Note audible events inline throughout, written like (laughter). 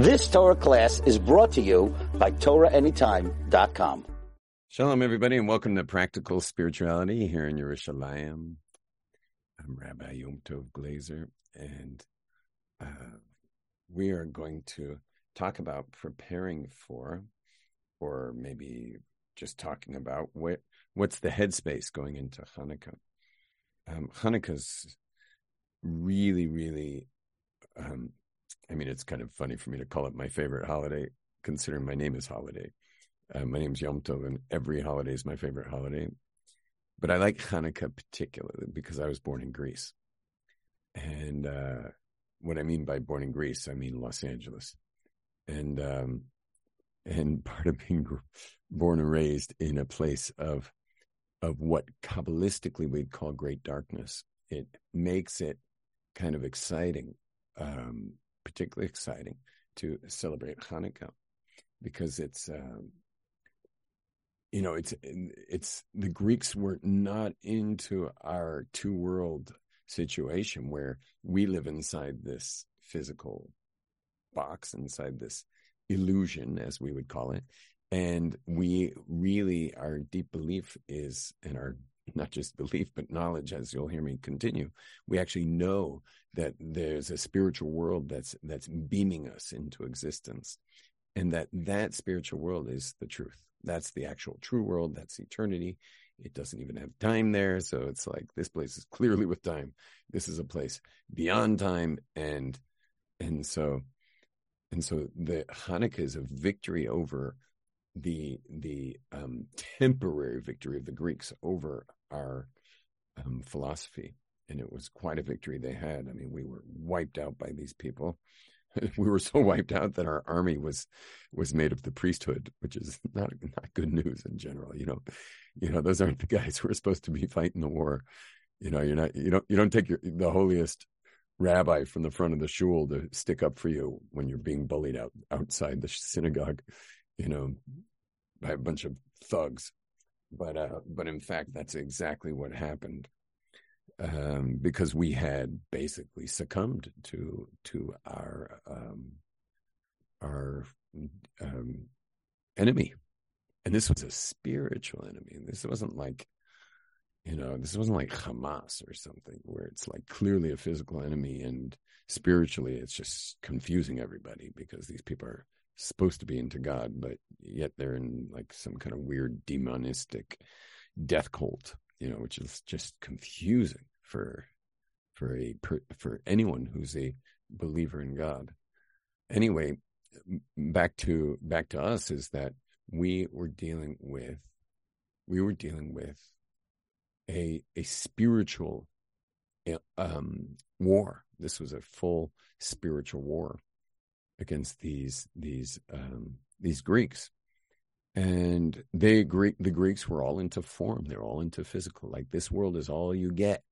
This Torah class is brought to you by TorahAnytime.com. Shalom, everybody, and welcome to Practical Spirituality here in Yerushalayim. I'm Rabbi Yom Tov Glaser, and uh, we are going to talk about preparing for, or maybe just talking about what what's the headspace going into Hanukkah. Um, Hanukkah's really, really. Um, I mean, it's kind of funny for me to call it my favorite holiday, considering my name is Holiday. Uh, my name's Yom Tov, and every holiday is my favorite holiday. But I like Hanukkah particularly because I was born in Greece. And uh, what I mean by born in Greece, I mean Los Angeles. And um, and (laughs) part of being born and raised in a place of of what kabbalistically we'd call great darkness, it makes it kind of exciting, um, particularly exciting to celebrate Hanukkah because it's um, you know it's it's the greeks were not into our two world situation where we live inside this physical box inside this illusion as we would call it. And we really our deep belief is and our (laughs) not just belief but knowledge as you'll hear me continue we actually know that there's a spiritual world that's that's beaming us into existence and that that spiritual world is the truth that's the actual true world. That's eternity. It doesn't even have time there. So it's like this place is clearly with time. This is a place beyond time. And, and so, and so the Hanukkah is a victory over the, the um, temporary victory of the Greeks over our um, philosophy. And it was quite a victory they had. I mean, we were wiped out by these people. (laughs) we were so wiped out that our army was was made of the priesthood, which is (laughs) not not good news in general. You know, you know those aren't the guys who are supposed to be fighting the war. You know, you're not you don't you don't take your, the holiest rabbi from the front of the shul to stick up for you when you're being bullied out outside the synagogue. You know, by a bunch of thugs. But uh, but in fact, that's exactly what happened um, because we had basically succumbed to to our um, our um, enemy, and this was a spiritual enemy. This wasn't like you know this wasn't like Hamas or something where it's like clearly a physical enemy and spiritually it's just confusing everybody because these people are supposed to be into God, but yet they're in like some kind of weird demonistic death cult, you know, which is just confusing for for a for anyone who's a believer in God. Anyway, back to back to us is that we were dealing with we were dealing with a a spiritual um, war. This was a full spiritual war against these these um, these Greeks, and they Greek the Greeks were all into form. They're all into physical. Like this world is all you get.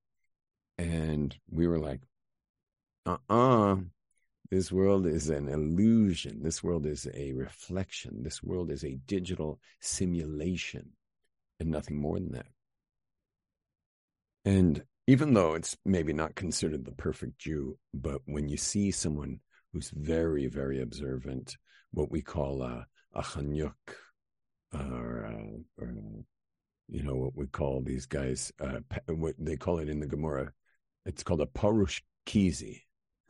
And we were like, uh uh-uh. uh this world is an illusion. This world is a reflection. This world is a digital simulation and nothing more than that. And even though it's maybe not considered the perfect Jew, but when you see someone who's very, very observant, what we call a, a chanyuk, or, uh, or, you know, what we call these guys, uh, what they call it in the Gemara, it's called a parush kizi. (laughs)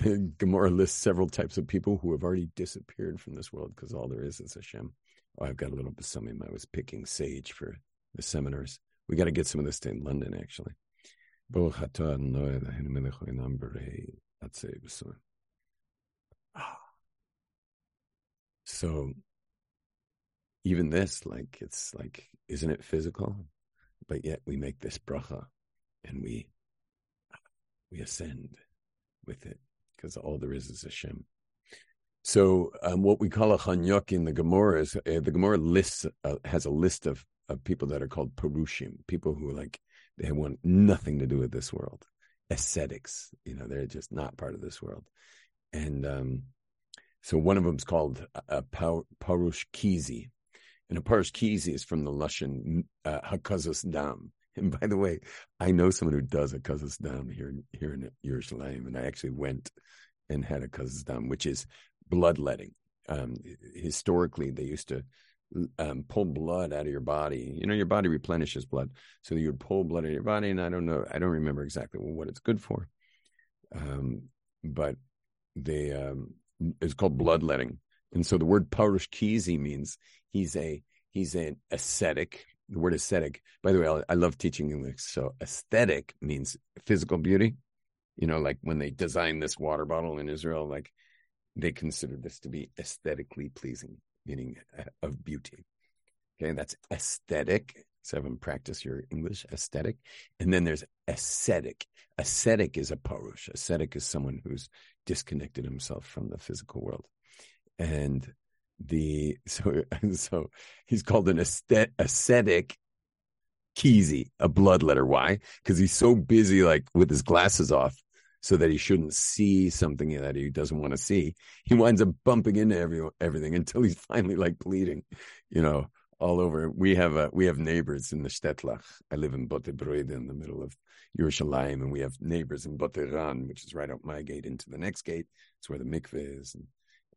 the Gemara lists several types of people who have already disappeared from this world because all there is is Hashem. Oh, I've got a little besamim. I was picking sage for the seminars. We got to get some of this to in London, actually. So even this, like, it's like, isn't it physical? But yet we make this bracha and we we ascend with it because all there is is Hashem. So um, what we call a chanyuk in the Gemara is uh, the Gemara lists uh, has a list of of people that are called perushim, people who like they want nothing to do with this world, ascetics. You know, they're just not part of this world, and um, so one of them is called a, a parush kizi, and a parush kizi is from the Lashon uh, hakazos dam, (laughs) and by the way, I know someone who does a kazas dam here here in Yerushalayim, and I actually went and had a kazas dam, which is bloodletting. Um, historically, they used to um, pull blood out of your body. You know, your body replenishes blood, so you would pull blood out of your body. And I don't know, I don't remember exactly what it's good for, um, but they um, it's called bloodletting. And so the word Parush Kizi means he's a he's an ascetic. The word ascetic, by the way, I, I love teaching English. So aesthetic means physical beauty. You know, like when they designed this water bottle in Israel, like they considered this to be aesthetically pleasing, meaning uh, of beauty. Okay, that's aesthetic. So have them practice your English aesthetic. And then there's ascetic. Ascetic is a parush. Ascetic is someone who's disconnected himself from the physical world. And the (laughs) so so he's called an ascetic Keezy, a bloodletter. Why? Because he's so busy, like with his glasses off, so that he shouldn't see something that he doesn't want to see. He winds up bumping into every, everything until he's (laughs) finally like bleeding, you know, all over. We have a, we have neighbors in the Shtetlach. I live in Bote in the middle of Yerushalayim, and we have neighbors in Bote Ran, which is right out my gate into the next gate. It's where the mikveh is. And,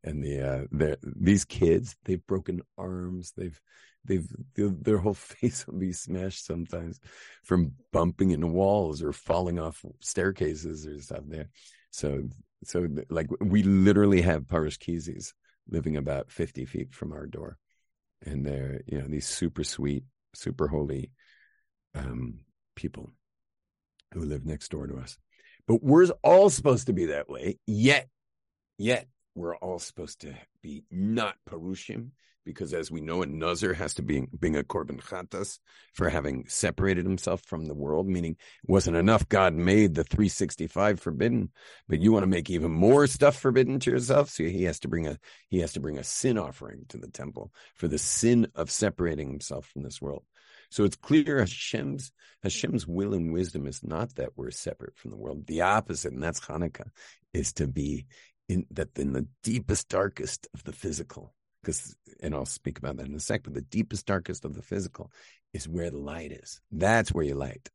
and the uh, these kids, they've broken arms. They've they've their whole (laughs) face will be smashed sometimes from bumping into walls or falling off staircases or stuff there. So so like we literally have Parashkizis living about 50 feet from our door. And they're, you know, these super sweet, super holy um, people who live next door to us. But we're all supposed to be that way. Yet, yet we're all supposed to be not Parushim, because as we know, a Nazir has to be being a Korban Chatas for having separated himself from the world, meaning it wasn't enough God made the 365 forbidden, but you want to make even more stuff forbidden to yourself. So he has to bring a he has to bring a sin offering to the temple for the sin of separating himself from this world. So it's clear Hashem's Hashem's will and wisdom is not that we're separate from the world. The opposite, and that's Hanukkah, is to be in that in the deepest, darkest of the physical, because and I'll speak about that in a sec, but the deepest, darkest of the physical is where the light is. That's where you light.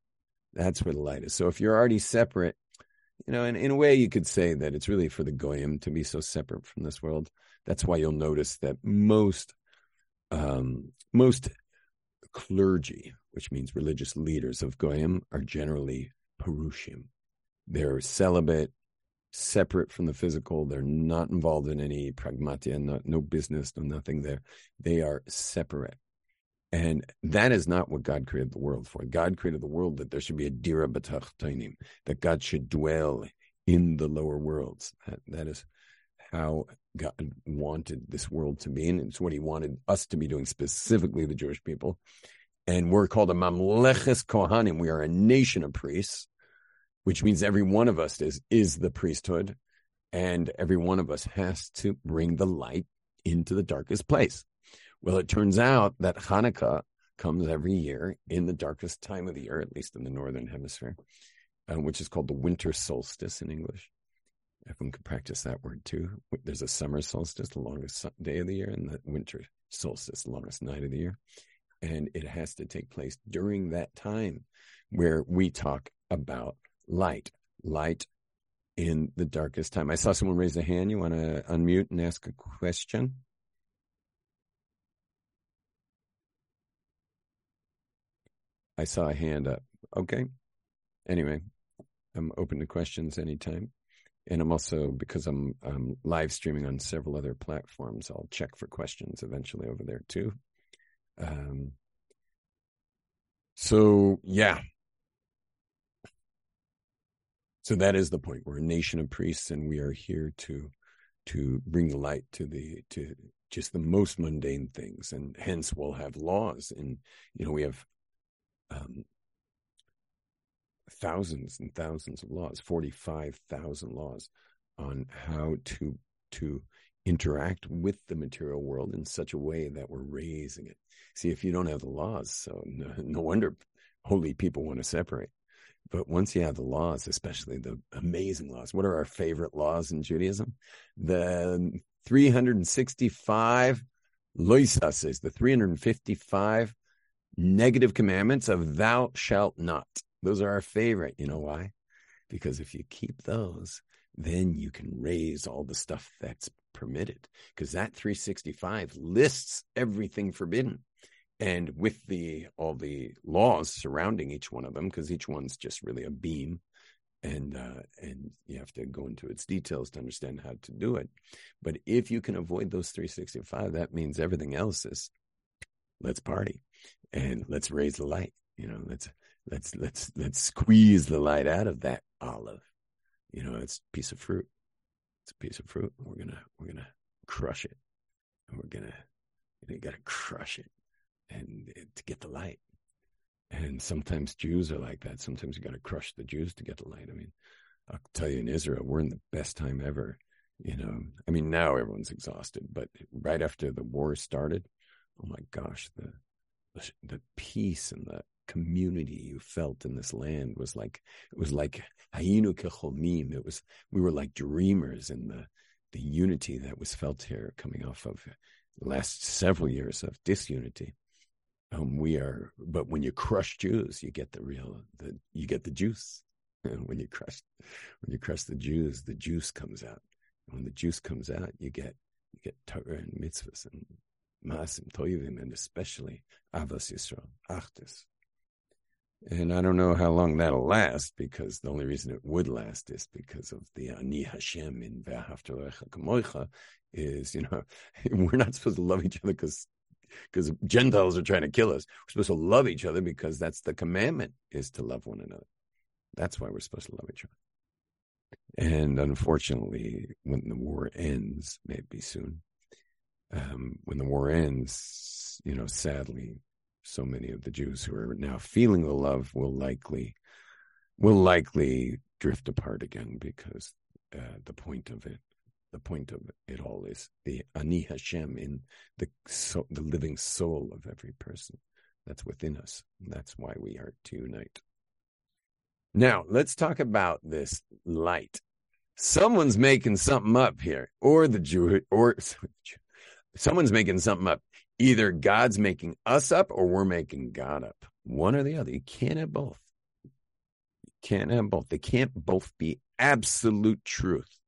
That's where the light is. So if you're already separate, you know, and in a way you could say that it's really for the goyim to be so separate from this world. That's why you'll notice that most um, most clergy, which means religious leaders of goyim, are generally parushim. They're celibate, separate from the physical. They're not involved in any pragmatia, not, no business, no nothing there. They are separate. And that is not what God created the world for. God created the world that there should be a dira b'tachtainim, that God should dwell in the lower worlds. That, that is how God wanted this world to be, and it's what He wanted us to be doing, specifically the Jewish people. And we're called a mamleches kohanim. We are a nation of priests which means every one of us is is the priesthood and every one of us has to bring the light into the darkest place. Well it turns out that hanukkah comes every year in the darkest time of the year at least in the northern hemisphere uh, which is called the winter solstice in english. Everyone could practice that word too. There's a summer solstice the longest day of the year and the winter solstice the longest night of the year. And it has to take place during that time where we talk about light, light in the darkest time. I saw someone raise a hand. You want to unmute and ask a question? I saw a hand up. Okay. Anyway, I'm open to questions anytime. And I'm also, because I'm um, live streaming on several other platforms, I'll check for questions eventually over there too. Um, so, yeah, so that is the point. We're a nation of priests, and we are here to to bring the light to the to just the most mundane things, and hence we'll have laws. And you know, we have um, thousands and thousands of laws, forty five thousand laws on how to to interact with the material world in such a way that we're raising it. See, if you don't have the laws, so no, no wonder holy people want to separate. But once you have the laws, especially the amazing laws, what are our favorite laws in Judaism? The 365 loisases, the 355 negative commandments of thou shalt not. Those are our favorite. You know why? Because if you keep those, then you can raise all the stuff that's permitted because that 365 lists everything forbidden and with the all the laws surrounding each one of them because each one's just really a beam and uh, and you have to go into its details to understand how to do it. But if you can avoid those 365 that means everything else is let's party and let's raise the light you know let's let's let's let's squeeze the light out of that olive. You know it's a piece of fruit. It's a piece of fruit. We're gonna we're gonna crush it. We're gonna you gotta crush it and eh, to get the light and sometimes Jews are like that. Sometimes you got to crush the Jews to get the light. I mean, I'll tell you in Israel, we're in the best time ever. You know, I mean, now everyone's exhausted, but right after the war started, oh my gosh, the the, peace and the community you felt in this land was like it was like hayinu kecholmim. It was we were like dreamers in the the unity that was felt here, coming off of the last several years of disunity um, we are but when you crush jews you get the real the you get the juice. (laughs) When you crush when you crush the jews the juice comes out. When the juice comes out you get you get torah and mitzvahs and masim toivim and especially ahavas yisrael achdus. And I don't know how long that'll last because the only reason it would last is because of the Ani Hashem in Ve'ahavta Kamoicha is, you know, (laughs) we're not supposed to love each other because because Gentiles are trying to kill us. We're supposed to love each other because that's the commandment is to love one another. That's why we're supposed to love each other. And unfortunately, when the war ends, maybe soon, um, when the war ends, you know, sadly, so many of the Jews who are now feeling the love will likely will likely drift apart again because uh, the point of it the point of it all is the Ani Hashem in the so, the living soul of every person that's within us. That's why we are to unite. Now, let's talk about this light. Someone's making something up here, or the Jew, or (laughs) someone's making something up. Either God's making us up, or we're making God up. One or the other. You can't have both. You can't have both. They can't both be absolute truth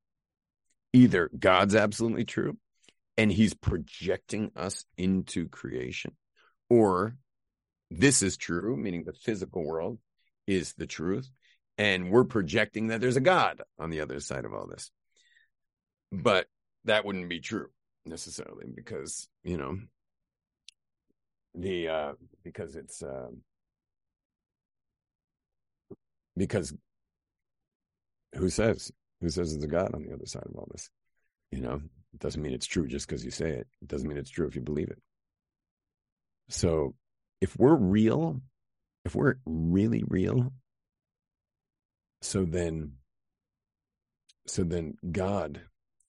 either God's absolutely true and he's projecting us into creation, or this is true, meaning the physical world is the truth, and we're projecting that there's a God on the other side of all this. But that wouldn't be true necessarily because, you know, the uh because it's uh, because who says who says there's a God on the other side of all this? You know, it doesn't mean it's true just because you say it. It doesn't mean it's true if you believe it. So if we're real, if we're really real, so then so then God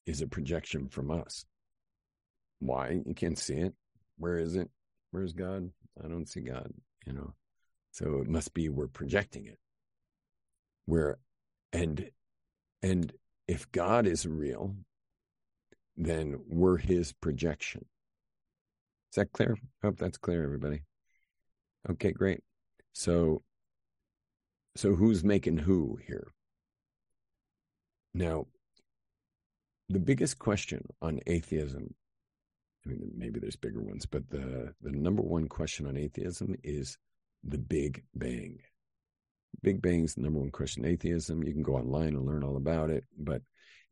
is a projection from us. Why? You can't see it. Where is it? Where's God? I don't see God, you know. So it must be we're projecting it. Where and and if God is real, then we're his projection. Is that clear? I hope that's clear, everybody. Okay, great. So, so who's making who here? Now, the biggest question on atheism, I mean, maybe there's bigger ones, but the, the number one question on atheism is the Big Bang. Big Bang's the number one question. Atheism, you can go online and learn all about it, but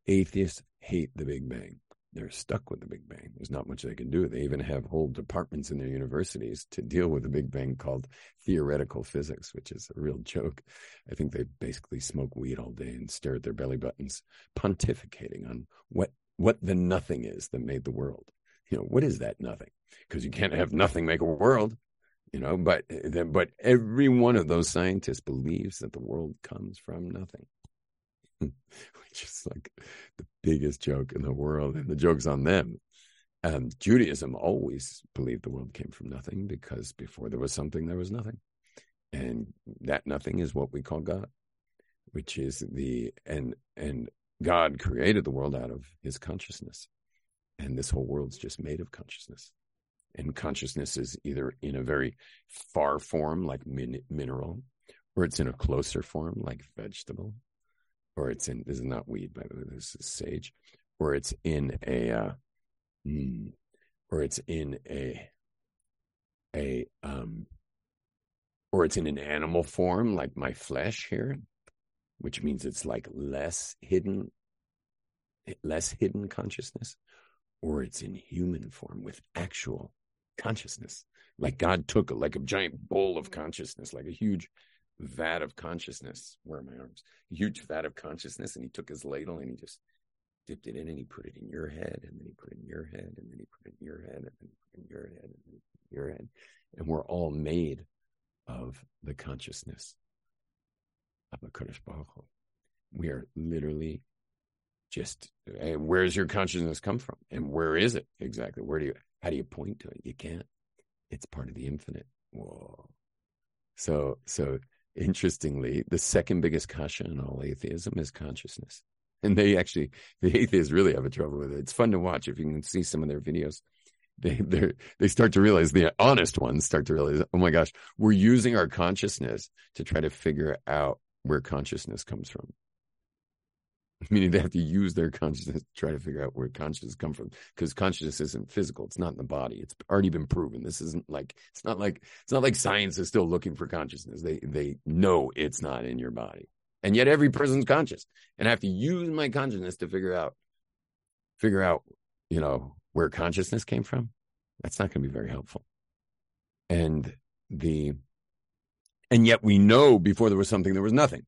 atheists hate the Big Bang. They're stuck with the Big Bang. There's not much they can do. They even have whole departments in their universities to deal with the Big Bang called theoretical physics, which is a real joke. I think they basically smoke weed all day and stare at their belly buttons, pontificating on what what the nothing is that made the world. You know, what is that nothing? Because you can't have nothing make a world you know but eh, but every one of those scientists believes that the world comes from nothing. (laughs) Which is like the biggest joke in the world and the joke's on them. Um, judaism always believed the world came from nothing because before there was something there was nothing. And that nothing is what we call god which is the and and god created the world out of his consciousness. And this whole world's just made of consciousness and consciousness is either in a very far form like min- mineral or it's in a closer form like vegetable or it's in this is not weed by the way this is sage or it's in a, uh, mm, or it's in a, a, um, or it's in an animal form like my flesh here, which means it's like less hidden, less hidden consciousness, or it's in human form with actual consciousness. Like God took like a giant bowl of mm-hmm. consciousness, like a huge vat of consciousness. Where are my arms? Huge vat of consciousness, and he took his ladle and he just dipped it in and he put it in your head, and then he put it in your head, and then he put it in your head, and then he put it in your head, and then your head. And we're all made of the consciousness of a Kodesh Baruch Hu. We are literally just hey, where's your consciousness come from and where is it exactly where do you how do you point to it? You can't. It's part of the infinite whoa so so interestingly the second biggest kasha in all atheism is consciousness. (laughs) And they actually the atheists really have a trouble with it. It's fun to watch. If you can see some of their videos they they start to realize the honest ones start to realize oh my gosh we're using our consciousness to try to figure out where consciousness comes from (laughs) meaning they have to use their consciousness to try to figure out where consciousness come from because consciousness isn't physical it's not in the body it's already been proven. This isn't like it's not like it's not like science is still looking for consciousness. They they know it's not in your body. And yet every person's conscious. And i have to use my consciousness to figure out figure out you know where consciousness came from. That's not going to be very helpful. And the and yet we know before there was something there was nothing.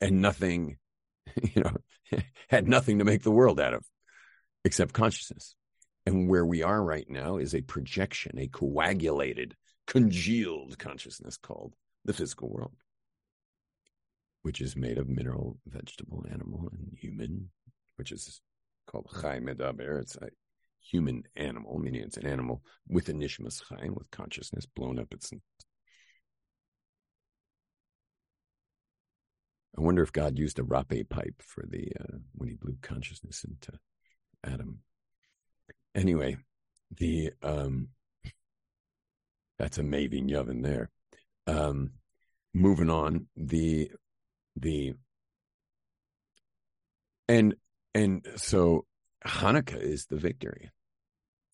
And nothing (laughs) you know (laughs) had nothing to make the world out of except consciousness. And where we are right now is a projection a coagulated congealed consciousness called the physical world which is made of mineral vegetable animal and human which is called chai medaber. It's a human animal meaning it's an animal with a nishmas chai with consciousness blown up its I wonder if God used a rape pipe for the uh, when he blew consciousness into Adam. Anyway, the um, that's a Maving there. Um, moving on, the the and and so Hanukkah is the victory,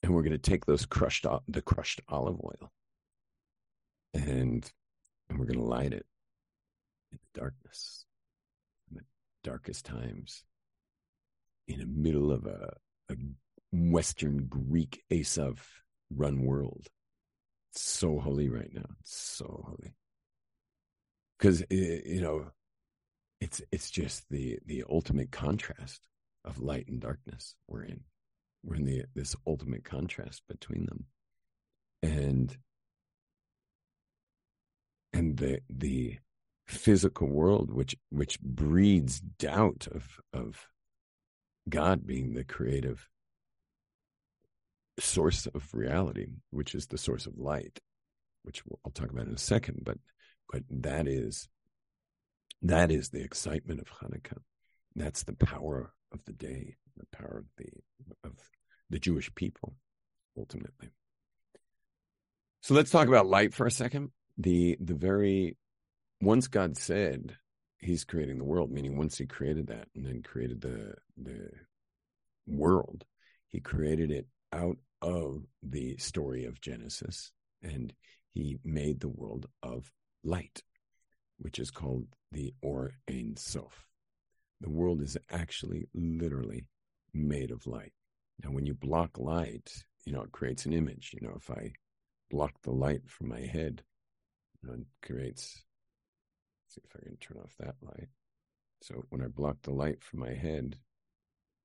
and we're going to take those crushed the crushed olive oil, and and we're going to light it in the darkness darkest times in the middle of a, a Western Greek Esav run world. It's so holy right now. It's so holy. Because, eh, you know, it's it's just the the ultimate contrast of light and darkness we're in. We're in the this ultimate contrast between them. And and the the physical world, which which breeds doubt of of God being the creative source of reality, which is the source of light, which I'll talk about in a second. But but that is that is the excitement of Hanukkah. That's the power of the day, the power of the of the Jewish people, ultimately. So let's talk about light for a second. The the very once God said he's creating the world, meaning once he created that and then created the the world, he created it out of the story of Genesis and he made the world of light, which is called the Or Ein Sof. The world is actually literally made of light. Now, when you block light, you know, it creates an image. You know, if I block the light from my head, you know, it creates see if I can turn off that light. So when I block the light from my head,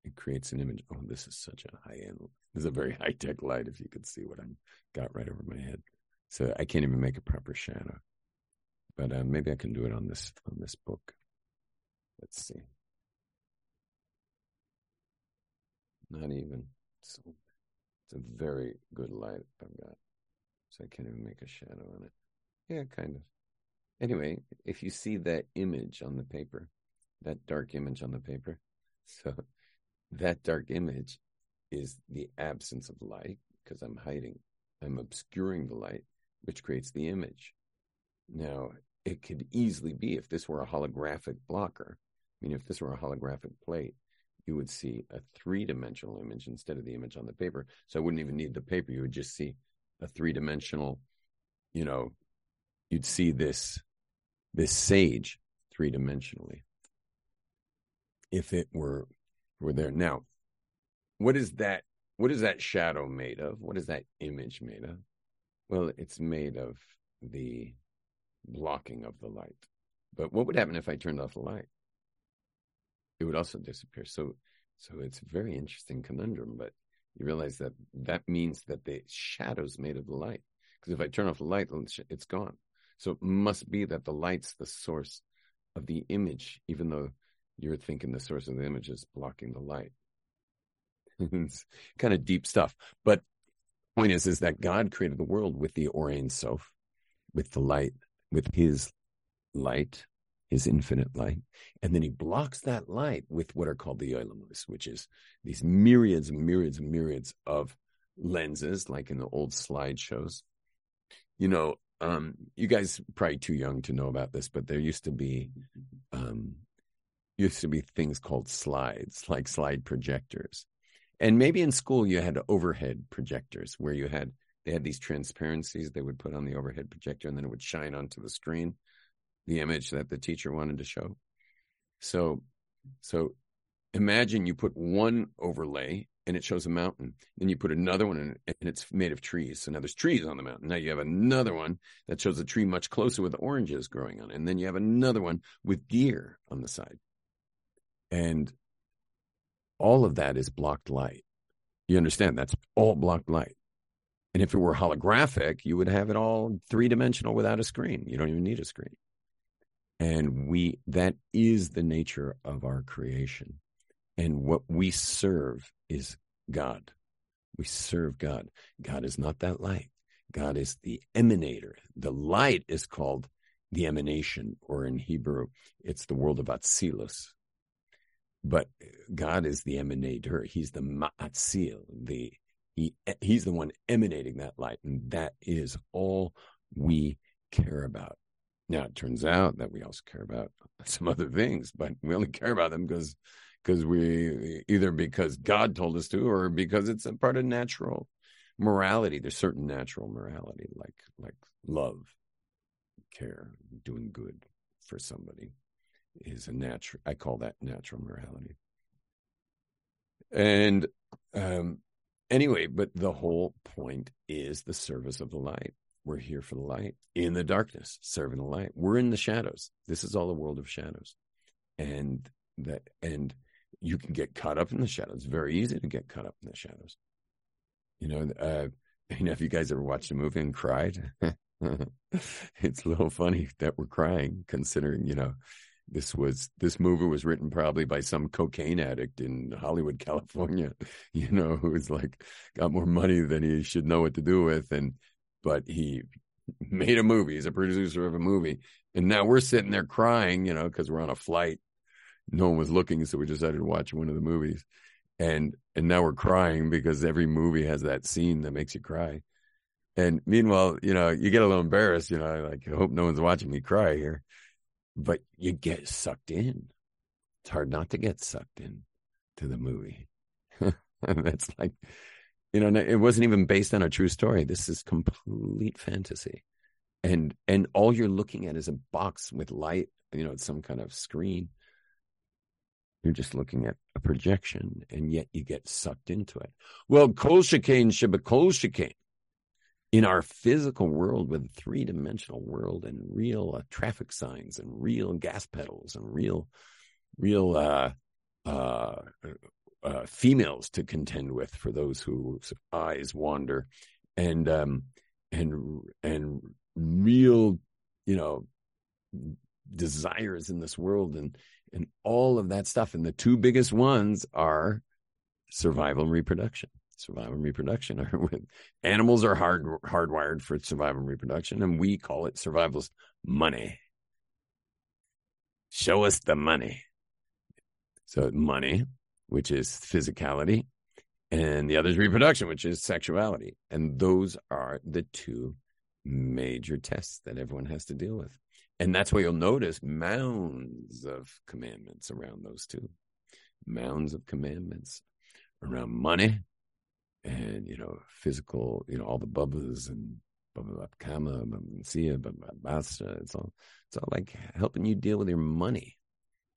it creates an image. Oh, this is such a high end. This is a very (laughs) high tech light. If you could see what I'm got right over my head, so I can't even make a proper shadow. But uh, maybe I can do it on this on this book. Let's see. Not even. So it's a very good light I've got. So I can't even make a shadow on it. Yeah, kind of. Anyway, if you see that image on the paper, that dark image on the paper, (laughs) so that dark image is the absence of light because I'm hiding, I'm obscuring the light, which creates the image. Now, it could easily be if this were a holographic blocker, I mean, if this were a holographic plate, you would see a three dimensional image instead of the image on the paper. So I wouldn't even need the paper. You would just see a three dimensional, you know, you'd see this this sage three dimensionally. If it were were there. Now, what is that what is that shadow made of? What is that image made of? Well, it's made of the blocking of the light. But what would happen if I turned off the light? It would also disappear. So, so it's a very interesting conundrum. But you realize that that means that the shadow's made of the light. Because if I turn off the light, it's gone. So it must be that the light's the source of the image, even though you're thinking the source of the image is blocking the light. (laughs) it's kind of deep stuff. But point is, is that God created the world with the Or Ein Sof, with the light, with his light, his infinite light. And then he blocks that light with what are called the Oilamos, which is these myriads and myriads and myriads of lenses, like in the old slideshows. You know, um, you guys probably too young to know about this, but there used to be um, used to be things called slides, like slide projectors. And maybe in school you had overhead projectors where you had they had these transparencies they would put on the overhead projector and then it would shine onto the screen the image that the teacher wanted to show. So so imagine you put one overlay and it shows a mountain. Then you put another one in, and it's made of trees. So now there's trees on the mountain. Now you have another one that shows a tree much closer with oranges growing on. It. And then you have another one with deer on the side. And all of that is blocked light. You understand? That's all blocked light. And if it were holographic, you would have it all three dimensional without a screen. You don't even need a screen. And we, that is the nature of our creation. And what we serve is God. We serve God. God is not that light. God is the emanator. The light is called the emanation, or in Hebrew, it's the world of Atzilus. But God is the emanator. He's the Ma'atzil. The he he's the one emanating that light, and that is all we care about. Now it turns out that we also care about (laughs) some other things, but we only care about them because because we either because God told us to or because it's a part of natural morality. There's certain natural morality like like love, care, doing good for somebody is a natural I call that natural morality. And um anyway, but the whole point is the service of the light. We're here for the light in the darkness, serving the light. We're in the shadows. This is all a world of shadows. And that and you can get caught up in the shadows. It's very easy to get caught up in the shadows. You know, uh, (laughs) you know, if you guys ever watched a movie and cried, (laughs) it's a little funny that we're crying, considering you know, this was this movie was written probably by some cocaine addict in Hollywood, (laughs) California. You know, who's like got more money than he should know what to do with, and but he made a movie. He's a producer of a movie, and now we're sitting there crying, you know, because we're on a flight no one was looking, so we decided to watch one of the movies. And and now we're crying because every movie has that scene that makes you cry. And meanwhile, you know, you get a little embarrassed, you know, like I hope no one's watching me cry here. But you get sucked in. It's hard not to get sucked in to the movie. (laughs) That's like, you know, it wasn't even based on a true story. This is complete fantasy. And and all you're looking at is a box with light, you know, it's some kind of screen you're just looking at a projection, and yet you get sucked into it. Well, kol shekain kol shekain. In our physical world, with three dimensional world and real uh, traffic signs and real gas pedals and real, real uh, uh, uh, females to contend with for those whose eyes wander, and um, and and real, you know, desires in this world and and all of that stuff. And the two biggest ones are survival and reproduction. Survival and reproduction are (laughs) with animals are hard hardwired for survival and reproduction, and we call it survival's money. Show us the money. So money, which is physicality, and the other is reproduction, which is sexuality. And those are the two major tests that everyone has to deal with. And that's why you'll notice mounds of commandments around those two. mounds of commandments around money and, you know, physical, you know, all the bubbas and baba kama, sia, Basra. It's all, it's all like helping you deal with your money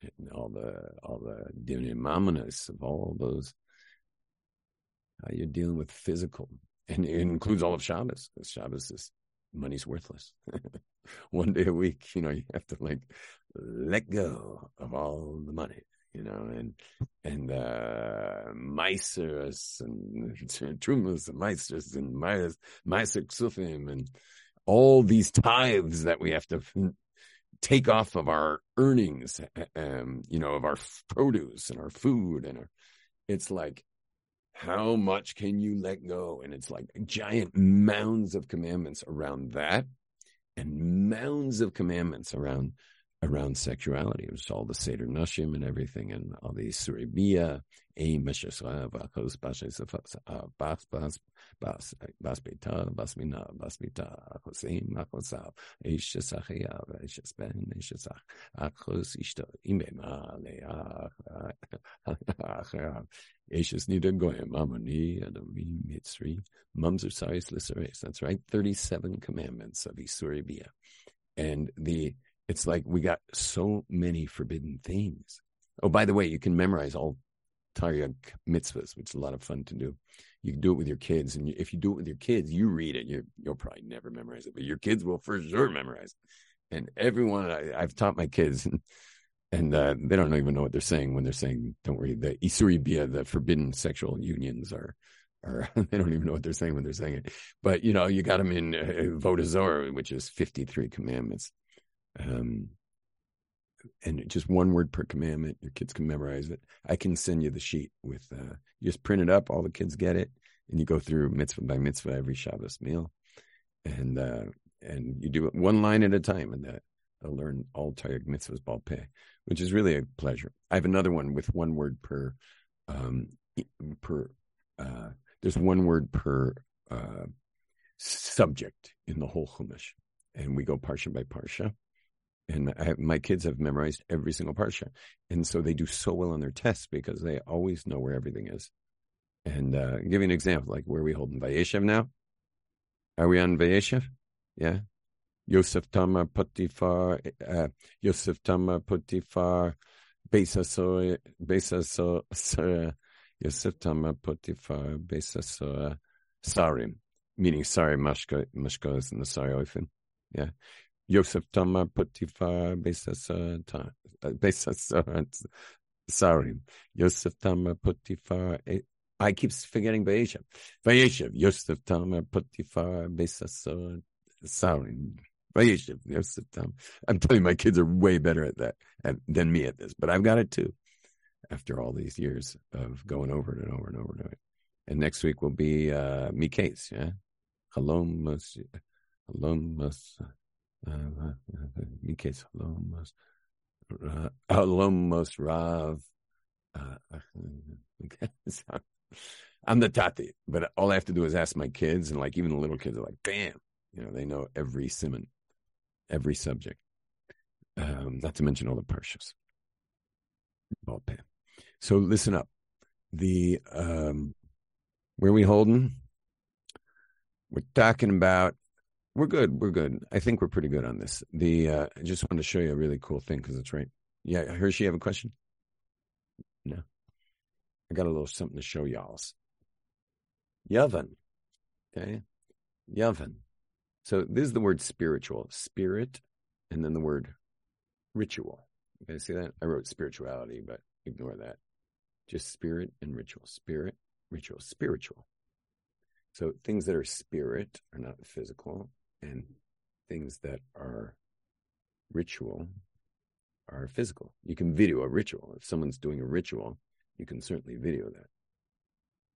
and all the, all the dinei mamonos of all those, how you're dealing with physical. And it includes all of Shabbos because Shabbos is money's worthless. (laughs) One day a week, you know, you have to like let go of all the money, you know, and and uh meisters and (laughs) trumas and meisters and meiser ksufim and all these tithes that we have to (laughs) take off of our earnings, um, you know, of our produce and our food and our, it's like how much can you let go? And it's like giant mounds of commandments around that and mounds of commandments around around sexuality. It was all the Seder Nashim and everything, and all the Suribia, Ein Vachos, Bashes, uh, Bas, Bas, Bas, uh, Bas Beta, Bas Mina, Bas Mita, Achosim, Achosav, Eish Sachayav, Eish Achos Ishto, Imema, Leach, Achav, Eish Amani, Adamim, Mitzri, Mumzer Saris Lissares. That's right, 37 commandments of Isuribia. And the it's like we got so many forbidden things. Oh, by the way, you can memorize all Taryag mitzvahs, which is a lot of fun to do. You can do it with your kids, and if you do it with your kids, you read it. you will probably never memorize it, but your kids will for sure memorize it. And everyone I, have taught my kids, and, (laughs) and uh, they don't even know what they're saying when they're saying, "Don't worry." The isuri bia, the forbidden sexual unions, are or (laughs) they don't even know what they're saying when they're saying it. But you know, you got them in uh, Vodazor, which is fifty-three commandments. Um, and just one word per commandment. Your kids can memorize it. I can send you the sheet with, uh, just print it up. All the kids get it. And you go through mitzvah by mitzvah every Shabbos meal. And, uh, and you do it one line at a time and that they'll learn all Taryag mitzvahs bal peh, which is really a pleasure. I have another one with one word per, um, per, uh, there's one word per, uh, subject in the whole Chumash. And we go parsha by parsha and have, my kids have memorized every single parsha, and so they do so well on their tests because they always know where everything is. And uh, give you an example, like where we holding Vayeshev now? Are we on Vayeshev? Yeah. Yosef Tamar Potifar, uh, Yosef Tamar Potifar, Besasor, Besasor, Yosef Tamar Potifar, Besasor, Sarim, meaning sorry, Mashka, Mashka is in the sorry. Yeah. Yosef Tama Potifar Besasa Besasa sorry. Yosef Tama Potifar I keep forgetting Vayeshev. Vayeshev, Yosef Tama Potifar Besasa sorry. Vayeshev, Yosef Tama. I'm telling you, my kids are way better at that than me at this, but I've got it too. After all these years of going over it and over and over and over. And next week will be uh Miketz, yeah? Halom Halom Miketz Halomos, Halomos Rav. Uh, (laughs) I'm the tati, but all I have to do is ask my kids, and like even the little kids are like, "Bam!" You know, they know every simon, every subject. Um, not to mention all the parshas. So listen up. The um, where we holding? We're talking about we're good. We're good. I think we're pretty good on this. The uh, I just wanted to show you a really cool thing because it's right. Yeah, Hershey, have a question? No. I got a little something to show y'all. Yavan. Okay. Yavan. So this is the word spiritual, spirit, and then the word ritual. You guys see that? I wrote spirituality, but ignore that. Just spirit and ritual. Spirit, ritual, spiritual. So things that are spirit are not physical, and things that are ritual are physical. You can video a ritual. If someone's doing a ritual, you can certainly video that.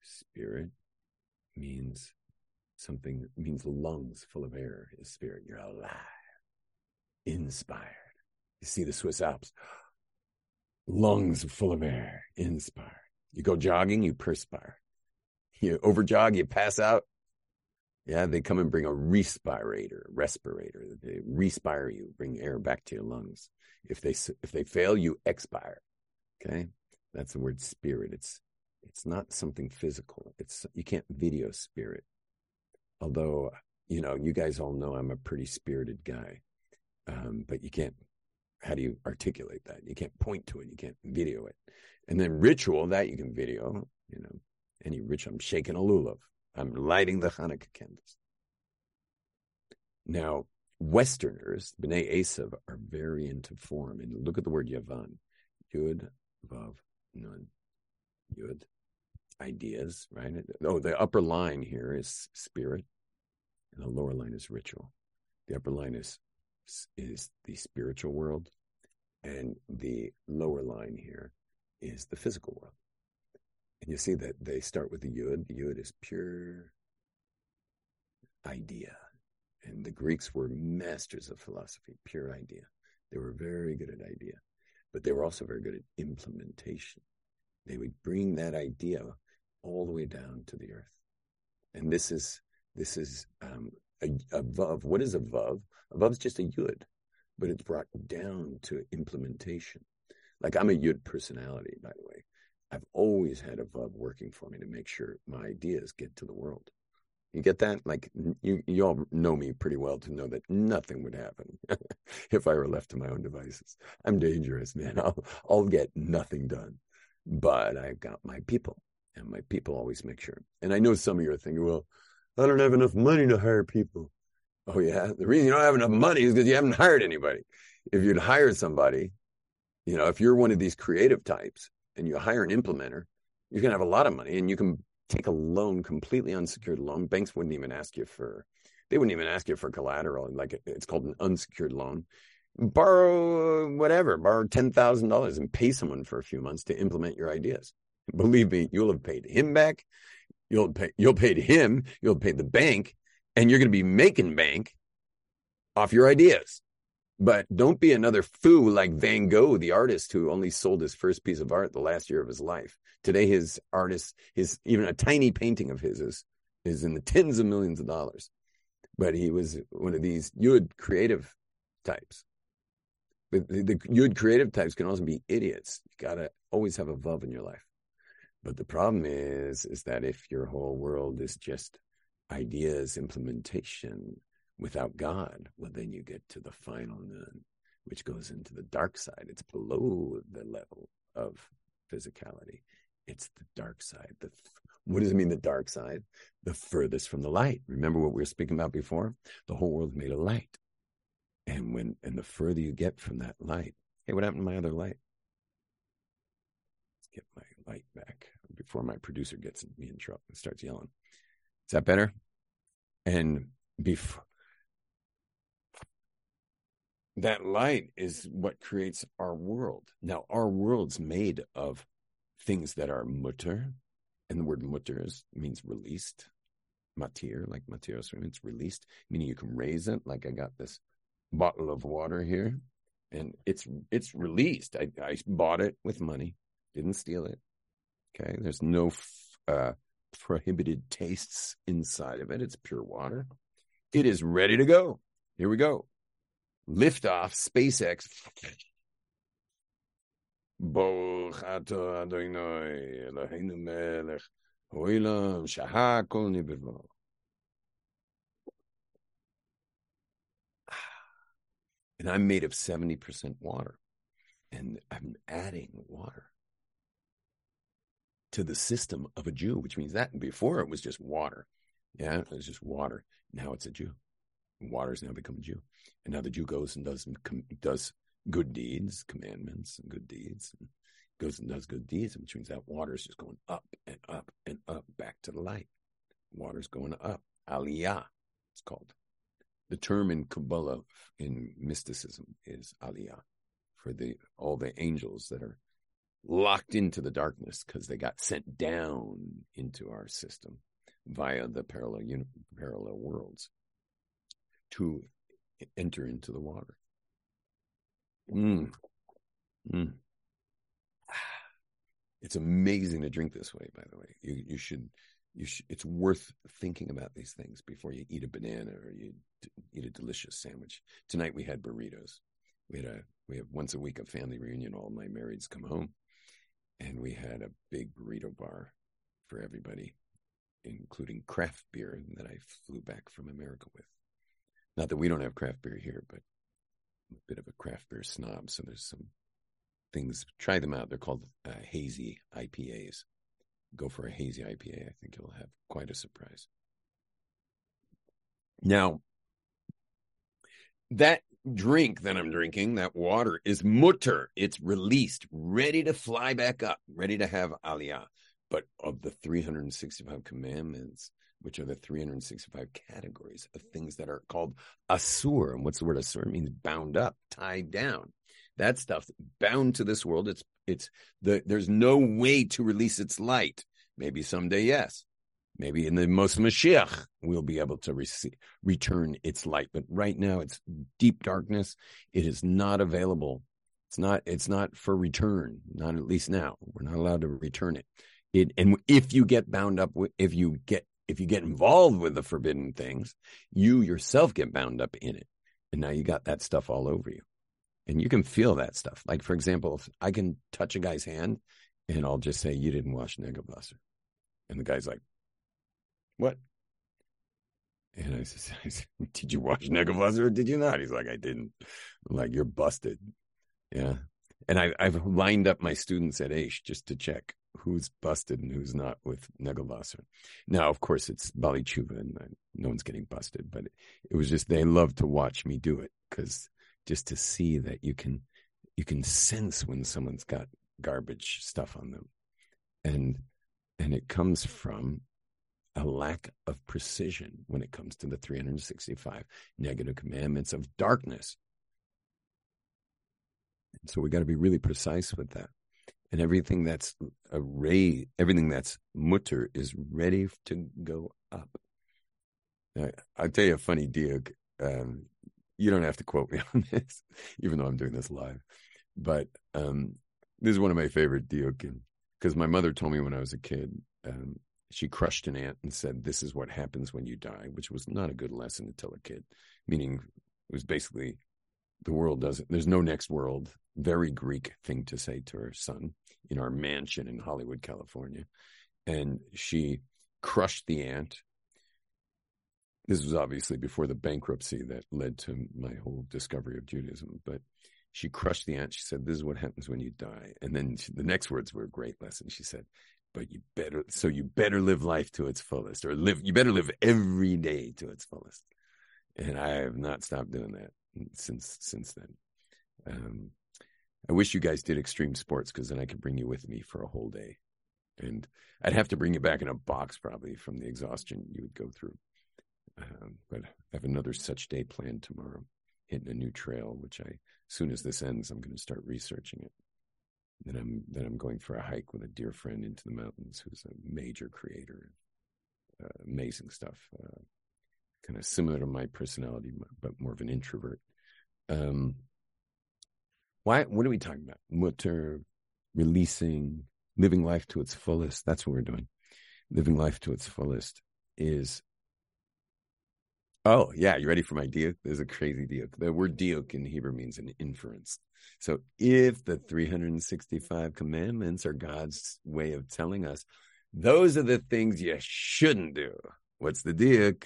Spirit means something, means lungs full of air is spirit. You're alive, inspired. You see the Swiss Alps, lungs full of air, inspired. You go jogging, you perspire. You overjog, you pass out, yeah, they come and bring a respirator, respirator. They respire you, bring air back to your lungs. If they if they fail, you expire. Okay, That's the word spirit. It's it's not something physical. It's you can't video spirit. Although you know, you guys all know I'm a pretty spirited guy, um, but you can't. How do you articulate that? You can't point to it. You can't video it. And then ritual that you can video. You know, any rich. I'm shaking a lulav. I'm lighting the Hanukkah candles. Now, Westerners, B'nai Esav, are very into form. And look at the word Yavan. Yud, Vav, Nun. Yud. Ideas, right? Oh, the upper line here is spirit, and the lower line is ritual. The upper line is is the spiritual world, and the lower line here is the physical world. And you see that they start with the yud. The yud is pure idea. And the Greeks were masters of philosophy, pure idea. They were very good at idea, but they were also very good at implementation. They would bring that idea all the way down to the earth. And this is this is um, a, a vav. What is a vav? A vav is just a yud, but it's brought down to implementation. Like I'm a yud personality, by the way. I've always had a vav working for me to make sure my ideas get to the world. You get that? Like you, you all know me pretty well to know that nothing would happen (laughs) if I were left to my own devices. I'm dangerous, man. (laughs) I'll, I'll get nothing done, but I've got my people, and my people always make sure. And I know some of you are thinking, well, I don't have enough money to hire people. Oh yeah, the reason you don't have enough money is because you haven't hired anybody. If you'd hired somebody, you know, if you're one of these creative types and you hire an implementer, you're gonna have a lot of money, and you can take a loan, completely unsecured loan. Banks wouldn't even ask you for, they wouldn't even ask you for collateral. Like it's called an unsecured loan. Borrow uh, whatever, borrow ten thousand dollars and pay someone for a few months to implement your ideas. Believe me, you'll have paid him back. You'll pay. You'll pay him. You'll pay the bank, and you're going to be making bank off your ideas. But don't be another fool like Van Gogh, the artist who only sold his first piece of art the last year of his life. Today, his artist, his even a tiny painting of his is, is in the tens of millions of dollars. But he was one of these Yud creative types. But the, the Yud creative types can also be idiots. You gotta always have a Vav in your life. But the problem is, is that if your whole world is just ideas, implementation, without God, well, then you get to the final nun, which goes into the dark side. It's below the level of physicality. It's the dark side. The what does it mean? The dark side, the furthest from the light. Remember what we were speaking about before? The whole world's made of light, and when and the further you get from that light, hey, what happened to my other light? Let's get my light back before my producer gets me in trouble and starts yelling. Is that better? And before that light is what creates our world. Now, our world's made of things that are mutar, and the word mutar is, means released. Matir, like matiros, it's released, meaning you can raise it. Like I got this bottle of water here, and it's it's released. I, I bought it with money, didn't steal it. Okay, there's no uh, prohibited tastes inside of it. It's pure water. It is ready to go. Here we go liftoff, SpaceX. (sighs) And I'm made of 70% water. And I'm adding water to the system of a Jew, which means that before it was just water. Yeah, it was just water. Now it's a Jew. Water has now become a Jew. And now the Jew goes and does does good deeds, commandments, and good deeds, and goes and does good deeds, which means that water is just going up and up and up back to the light. Water's going up. Aliyah, it's called. The term in Kabbalah, in mysticism, is Aliyah for the all the angels that are locked into the darkness because they got sent down into our system via the parallel parallel worlds to enter into the water. Mm. Mm. (sighs) It's amazing to drink this way, by the way. You you should you should, it's worth thinking about these things before you eat a banana or you d- eat a delicious sandwich. Tonight we had burritos. We had a we have once a week a family reunion. All my marrieds come home, and we had a big burrito bar for everybody, including craft beer that I flew back from America with. Not that we don't have craft beer here, but I'm a bit of a craft beer snob, so there's some things. Try them out. They're called uh, hazy IPAs. Go for a hazy IPA. I think you'll have quite a surprise. Now, that drink that I'm drinking, that water, is mutar. It's released, ready to fly back up, ready to have aliyah. But of the 365 commandments, which are the 365 categories of things that are called asur. And what's the word asur? It means bound up, tied down. That stuff bound to this world. It's it's the there's no way to release its light. Maybe someday, yes. Maybe in the most Mashiach, we'll be able to receive, return its light. But right now, it's deep darkness. It is not available. It's not. It's not for return. Not at least now. We're not allowed to return it. It and if you get bound up, if you get if you get involved with the forbidden things, you yourself get bound up in it, and now you got that stuff all over you, and you can feel that stuff. Like for example, if I can touch a guy's hand, and I'll just say, "You didn't wash Negavasser," and the guy's like, what? And I said, (laughs) I said Did you watch Negavasser or did you not? He's like, I didn't. I'm like, you're busted. Yeah. And I, I've lined up my students at Aish just to check who's busted and who's not with Negavasser. Now, of course, it's baalei teshuva and uh, no one's getting busted, but it was just, they love to watch me do it because just to see that you can, you can sense when someone's got garbage stuff on them. And, and it comes from a lack of precision when it comes to the 365 negative commandments of darkness. So we got to be really precise with that. And everything that's a ray, everything that's mutar is ready to go up. Now, I'll tell you a funny deal. Um, you don't have to quote me (laughs) on this, even though I'm doing this live. But um, this is one of my favorite diukim because my mother told me when I was a kid. Um, she crushed an ant and said, This is what happens when you die, which was not a good lesson to tell a kid, meaning it was basically the world doesn't, there's no next world. Very Greek thing to say to her son in our mansion in Hollywood, California. And she crushed the ant. This was obviously before the bankruptcy that led to my whole discovery of Judaism, but she crushed the ant. She said, This is what happens when you die. And then she, the next words were a great lesson. She said, but you better so you better live life to its fullest or live you better live every day to its fullest and i have not stopped doing that since since then. Um, i wish you guys did extreme sports because then i could bring you with me for a whole day. And i'd have to bring you back in a box probably from the exhaustion you would go through. Um, but i have another such day planned tomorrow hitting a new trail which i as soon as this ends i'm going to start researching it. That I'm that I'm going for a hike with a dear friend into the mountains, who's a major creator, uh, amazing stuff. Uh, kind of similar to my personality, but more of an introvert. Um, why? What are we talking about? Mutar, releasing, living life to its fullest. That's what we're doing. Living life to its fullest is Oh, yeah. You ready for my diuk? There's a crazy diuk. The word diuk in Hebrew means an inference. So if the 365 commandments are God's way of telling us, those are the things you shouldn't do. What's the diuk?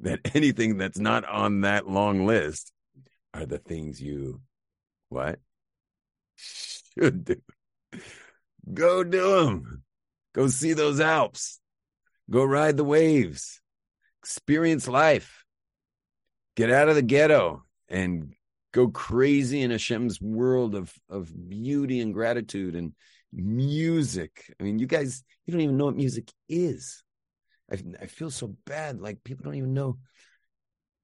That (laughs) anything that's not on that long list are the things you what? Should do. Go do them. Go see those Alps. Go ride the waves experience life, get out of the ghetto, and go crazy in Hashem's world of of beauty and gratitude and music. I mean, you guys, you don't even know what music is. I, I feel so bad. Like people don't even know.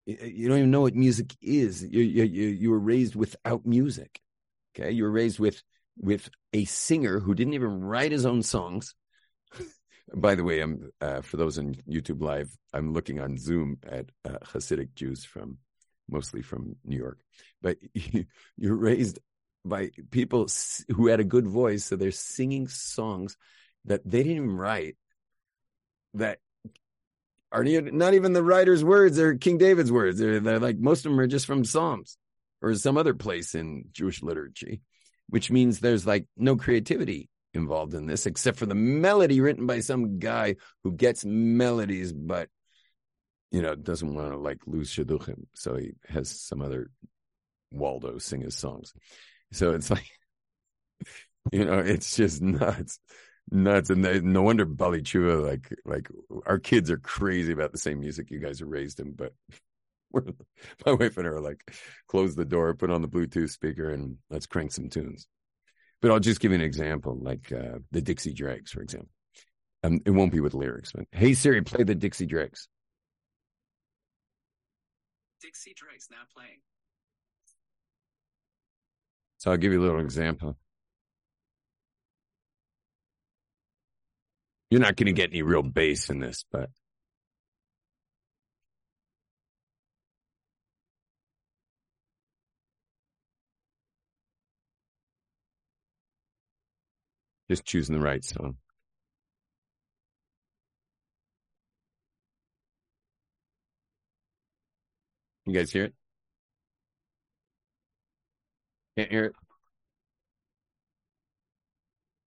You don't even know what music is. You, you, you were raised without music. Okay, you were raised with with a singer who didn't even write his own songs, (laughs) by the way, I'm uh, for those on YouTube Live. I'm looking on Zoom at uh, Hasidic Jews from mostly from New York, but (laughs) you're raised by people who had a good voice, so they're singing songs that they didn't even write. That are not even the writer's words; they're King David's words. They're, they're like most of them are just from Psalms or some other place in Jewish liturgy which means there's like no creativity involved in this except for the melody written by some guy who gets melodies, but you know, doesn't want to like lose shidduchim. So he has some other Waldo sing his songs. So it's like, (laughs) you know, it's just nuts, nuts. And they, no wonder baalei teshuva, like, like our kids are crazy about the same music you guys are raised in, but (laughs) my wife and I are like, close the door, put on the Bluetooth speaker, and let's crank some tunes. But I'll just give you an example, like uh, the Dixie Dregs, for example. Um, it won't be with lyrics, but hey Siri, play the Dixie Dregs. Dixie Dregs now playing. So I'll give you a little example. You're not going to get any real bass in this, but just choosing the right song. You guys hear it? Can't hear it.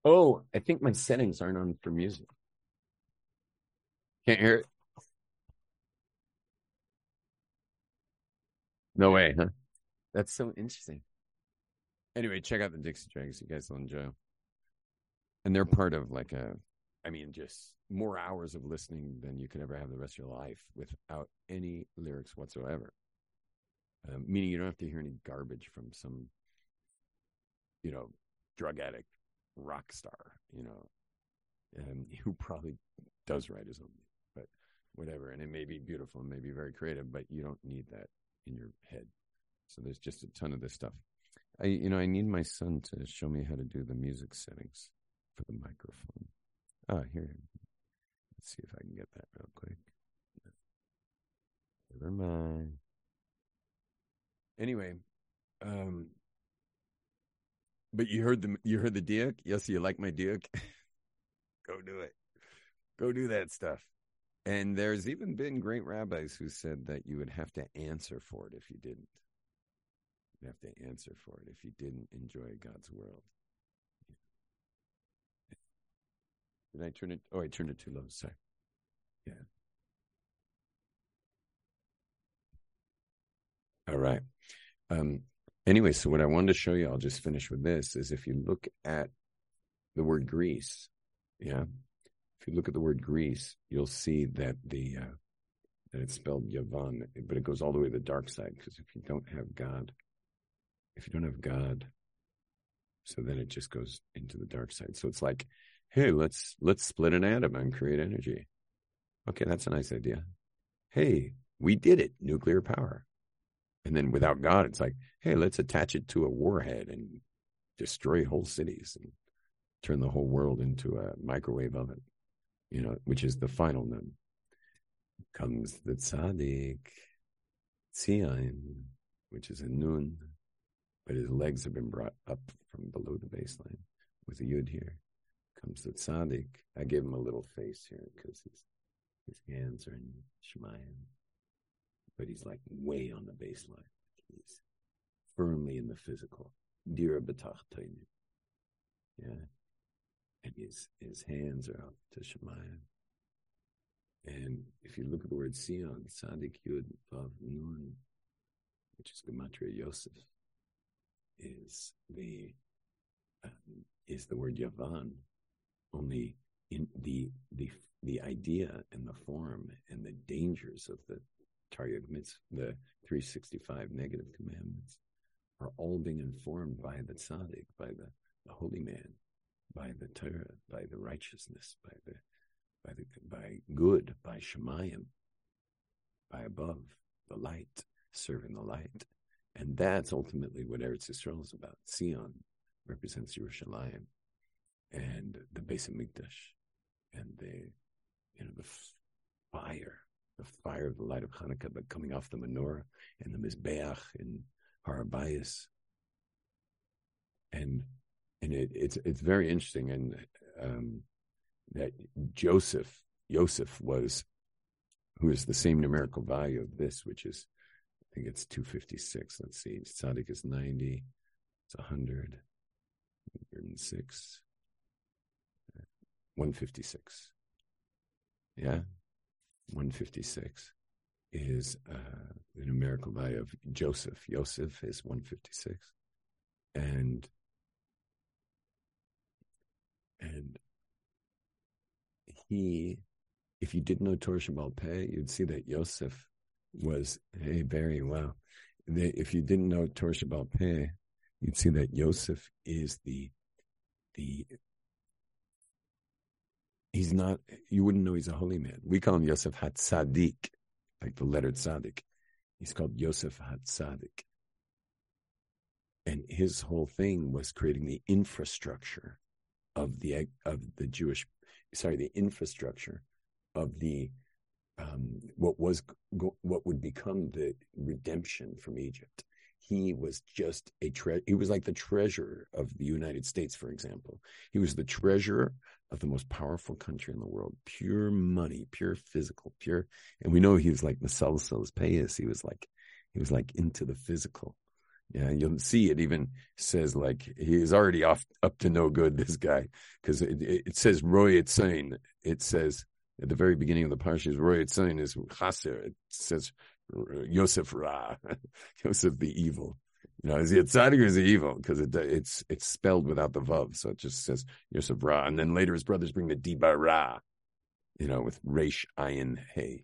Oh, I think my settings aren't on for music. Can't hear it. No way, huh? That's so interesting. Anyway, check out the Dixie Dregs. You guys will enjoy. And they're part of like a, I mean, just more hours of listening than you could ever have the rest of your life without any lyrics whatsoever. Um, meaning you don't have to hear any garbage from some, you know, drug addict rock star, you know, um, who probably does write his own, but whatever. And it may be beautiful and may be very creative, but you don't need that in your head. So there's just a ton of this stuff. I, you know, I need my son to show me how to do the music settings for the microphone. Ah, here. Let's see if I can get that real quick. Never mind. Anyway, um, but you heard the you heard the diuk. Yes, you like my diuk. (laughs) Go do it. Go do that stuff. And there's even been great rabbis who said that you would have to answer for it if you didn't. You have to answer for it if you didn't enjoy God's world. Did I turn it? Oh, I turned it too low. Sorry. Yeah. All right. Um, anyway, so what I wanted to show you, I'll just finish with this, is if you look at the word Greece, yeah, if you look at the word Greece, you'll see that the uh, that it's spelled Yavan, but it goes all the way to the dark side because if you don't have God, if you don't have God, so then it just goes into the dark side. So it's like, hey, let's let's split an atom and create energy. Okay, that's a nice idea. Hey, we did it, nuclear power. And then without God, it's like, hey, let's attach it to a warhead and destroy whole cities and turn the whole world into a microwave oven, you know, which is the final nun. Comes the tzaddik, Tzion, which is a nun, but his legs have been brought up from below the baseline with a yud here. Comes the tzaddik. I gave him a little face here because his his hands are in Shamayim but he's like way on the baseline. He's firmly in the physical. Dira b'tachtonim. Yeah. And his, his hands are up to Shamayim. And if you look at the word Tzion, Tzaddik Yud Vav Nun, which is Gematria Yosef, is the um, is the word Yavan. Only in the the the idea and the form and the dangers of the Taryag the 365 negative commandments, are all being informed by the tzaddik, by the, the holy man, by the Torah, by the righteousness, by the by the by good, by Shamayim, by above, the light, serving the light. And that's ultimately what Eretz Yisrael is about. Tzion represents Yerushalayim and the Beis Hamikdash and the you know the fire the fire of the light of Hanukkah, but coming off the menorah and the Mizbeach in Harabayas. And and it, it's it's very interesting and um, that Joseph Joseph was who is the same numerical value of this, which is I think it's two fifty six. Let's see, Tzaddik is ninety, it's hundred. 106. 156. Yeah. 156 is uh, the numerical value of Joseph. Joseph is 156. And and he, if you didn't know Torah Shabbal you'd see that Yosef was, hey, very well. If you didn't know Torah Shabbal you'd see that Yosef is the the he's not you wouldn't know he's a holy man. We call him Yosef Hatzadik, like the letter Tzadik. He's called Yosef Hatzadik. And his whole thing was creating the infrastructure of the of the Jewish sorry, the infrastructure of the um, what was what would become the redemption from Egypt he was just a tre- he was like the treasurer of the United States, for example. He was the treasurer of the most powerful country in the world, pure money, pure physical, pure. And we know he was like Mesalsal's Payas. He was like, he was like into the physical. Yeah, you'll see it even says like he is already off up to no good. This guy, because it, it, says Roy Etzain. It says at the very beginning of the parsha, Roy Etzain is chaser. It says Yosef Ra, (laughs) Yosef the evil. You know, is he a tzaddik or is he evil? Because it, it's it's spelled without the vav, so it just says Yosef Ra. And then later his brothers bring the Dibara, you know, with Resh Ayin Hey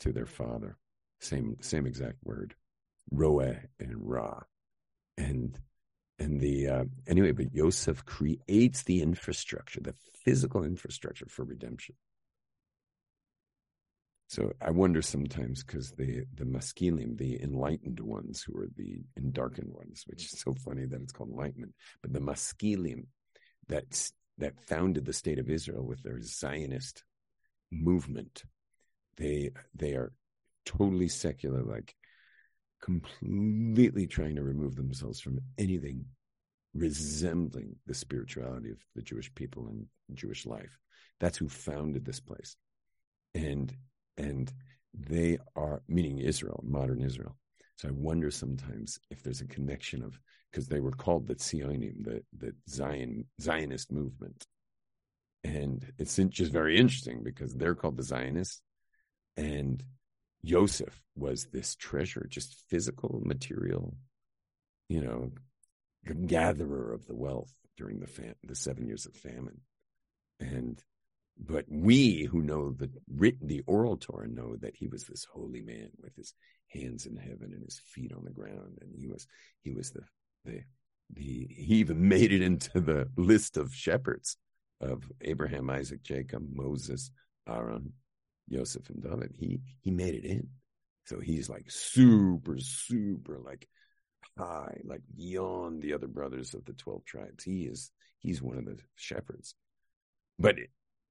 to their father. Same same exact word, Roe and Ra, and and the uh, anyway. But Yosef creates the infrastructure, the physical infrastructure for redemption. So I wonder sometimes because the the maskilim, the enlightened ones, who are the darkened ones, which is so funny that it's called enlightenment, but the maskilim that that founded the state of Israel with their Zionist movement, they they are totally secular, like completely trying to remove themselves from anything resembling the spirituality of the Jewish people and Jewish life. That's who founded this place. And and they are meaning Israel, modern Israel. So I wonder sometimes if there's a connection of because they were called the Zionim, the the Zion Zionist movement, and it's just very interesting because they're called the Zionists, and Joseph was this treasure, just physical, material, you know, gatherer of the wealth during the fam- the seven years of famine, and but we who know the written, the oral Torah know that he was this holy man with his hands in heaven and his feet on the ground. And he was, he was the, the, the, he even (laughs) made it into the list of shepherds of Abraham, Isaac, Jacob, Moses, Aaron, Joseph, and David. He, he made it in. So he's like super, super like high, like beyond the other brothers of the 12 tribes. He is, he's one of the shepherds. But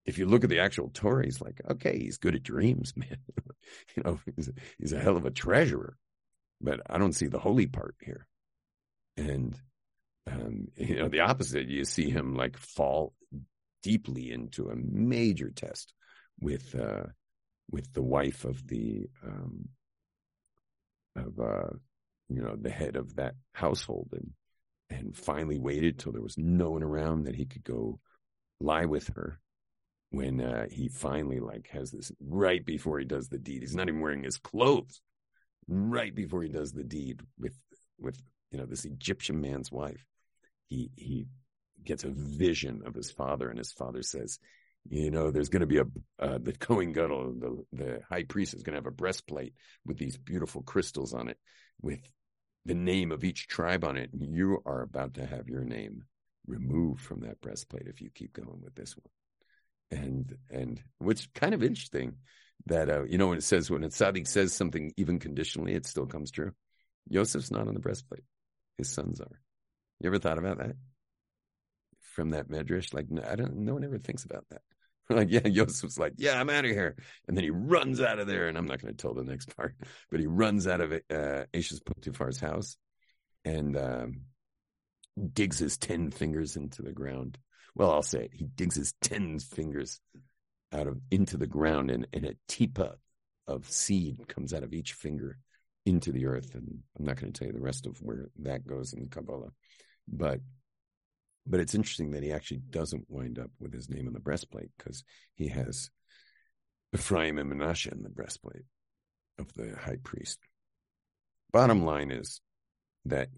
if you look at the actual Torah, he's like, okay, he's good at dreams, (laughs) man. you know, he's a, he's a hell of a treasurer, but I don't see the holy part here. And um, you know, the opposite, you see him like fall deeply into a major test with uh, with the wife of the um, of uh, you know the head of that household, and and finally waited till there was no one around that he could go lie with her when uh, he finally like has this right before he does the deed. He's not even wearing his clothes. Right before he does the deed with with you know this Egyptian man's wife, he he gets a vision of his father, and his father says, you know, there's going to be a uh, the Kohen Gadol, the the high priest is going to have a breastplate with these beautiful crystals on it, with the name of each tribe on it. And you are about to have your name removed from that breastplate if you keep going with this one and and which kind of interesting that uh, you know when it says when a tzaddik says something even conditionally, it still comes true. Yosef's not on the breastplate; his sons are. You ever thought about that from that medrash? Like, I don't. No one ever thinks about that. (laughs) like, yeah, Yosef's like, yeah, I'm out of here, and then he runs out of there, and I'm not going to tell the next (laughs) part, but he runs out of uh, Eshes Potiphar's house, and um, digs his ten fingers into the ground well, I'll say it. He digs his ten fingers out of into the ground, and, and a tipa of seed comes out of each finger into the earth. And I'm not going to tell you the rest of where that goes in the Kabbalah, but But it's interesting that he actually doesn't wind up with his name on the breastplate because he has Ephraim and Menashe in the breastplate of the high priest. Bottom line is that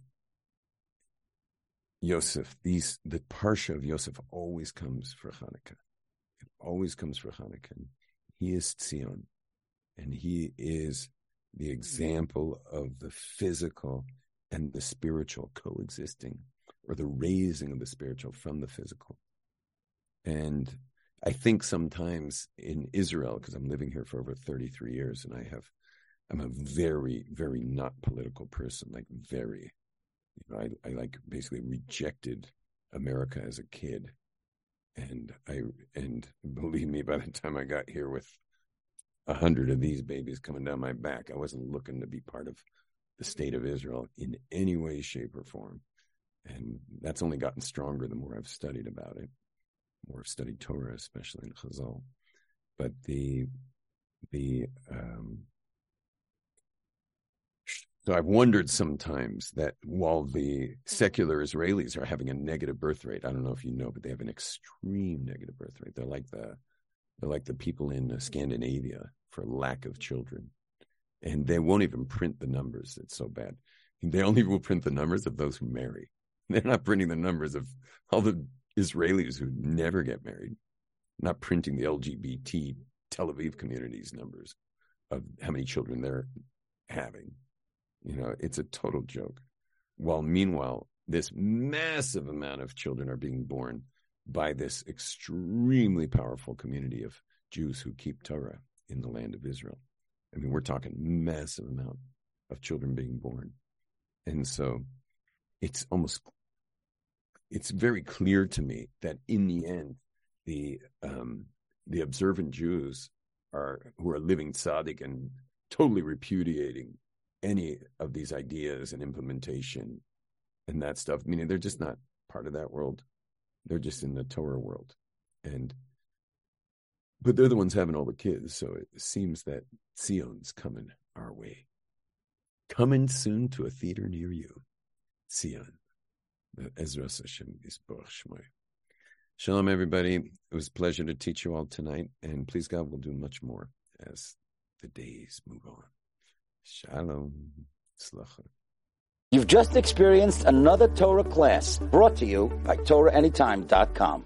Yosef, these the parsha of Yosef always comes for Hanukkah. It always comes for Hanukkah. He is Tzion, and he is the example of the physical and the spiritual coexisting, or the raising of the spiritual from the physical. And I think sometimes in Israel, because I'm living here for over 33 years, and I have, I'm a very, very not political person, like very. You know, I, I like basically rejected America as a kid, and I and believe me, by the time I got here with a hundred of these babies coming down my back, I wasn't looking to be part of the state of Israel in any way, shape, or form. And that's only gotten stronger the more I've studied about it, more I've studied Torah, especially in Chazal. But the the um, so I've wondered sometimes that while the secular Israelis are having a negative birth rate, I don't know if you know, but they have an extreme negative birth rate. They're like the they're like the people in Scandinavia for lack of children, and they won't even print the numbers. It's so bad. They only will print the numbers of those who marry. (laughs) They're not printing the numbers of all the Israelis who never get married. Not printing the LGBT Tel Aviv community's numbers of how many children they're having you know, it's a total joke. While meanwhile, this massive amount of children are being born by this extremely powerful community of Jews who keep Torah in the land of Israel. I mean, we're talking massive amount of children being born. And so it's almost, it's very clear to me that in the end, the, um, the observant Jews are, who are living tzaddik and totally repudiating any of these ideas and implementation and that stuff. Meaning they're just not part of that world. They're just in the Torah world. And but they're the ones having all the kids, so it seems that Tzion's coming our way. Coming soon to a theater near you. Shalom, everybody. It was a pleasure to teach you all tonight, and please God, we'll do much more as the days move on. Shalom. Slacha. You've just experienced another Torah class brought to you by TorahAnytime.com.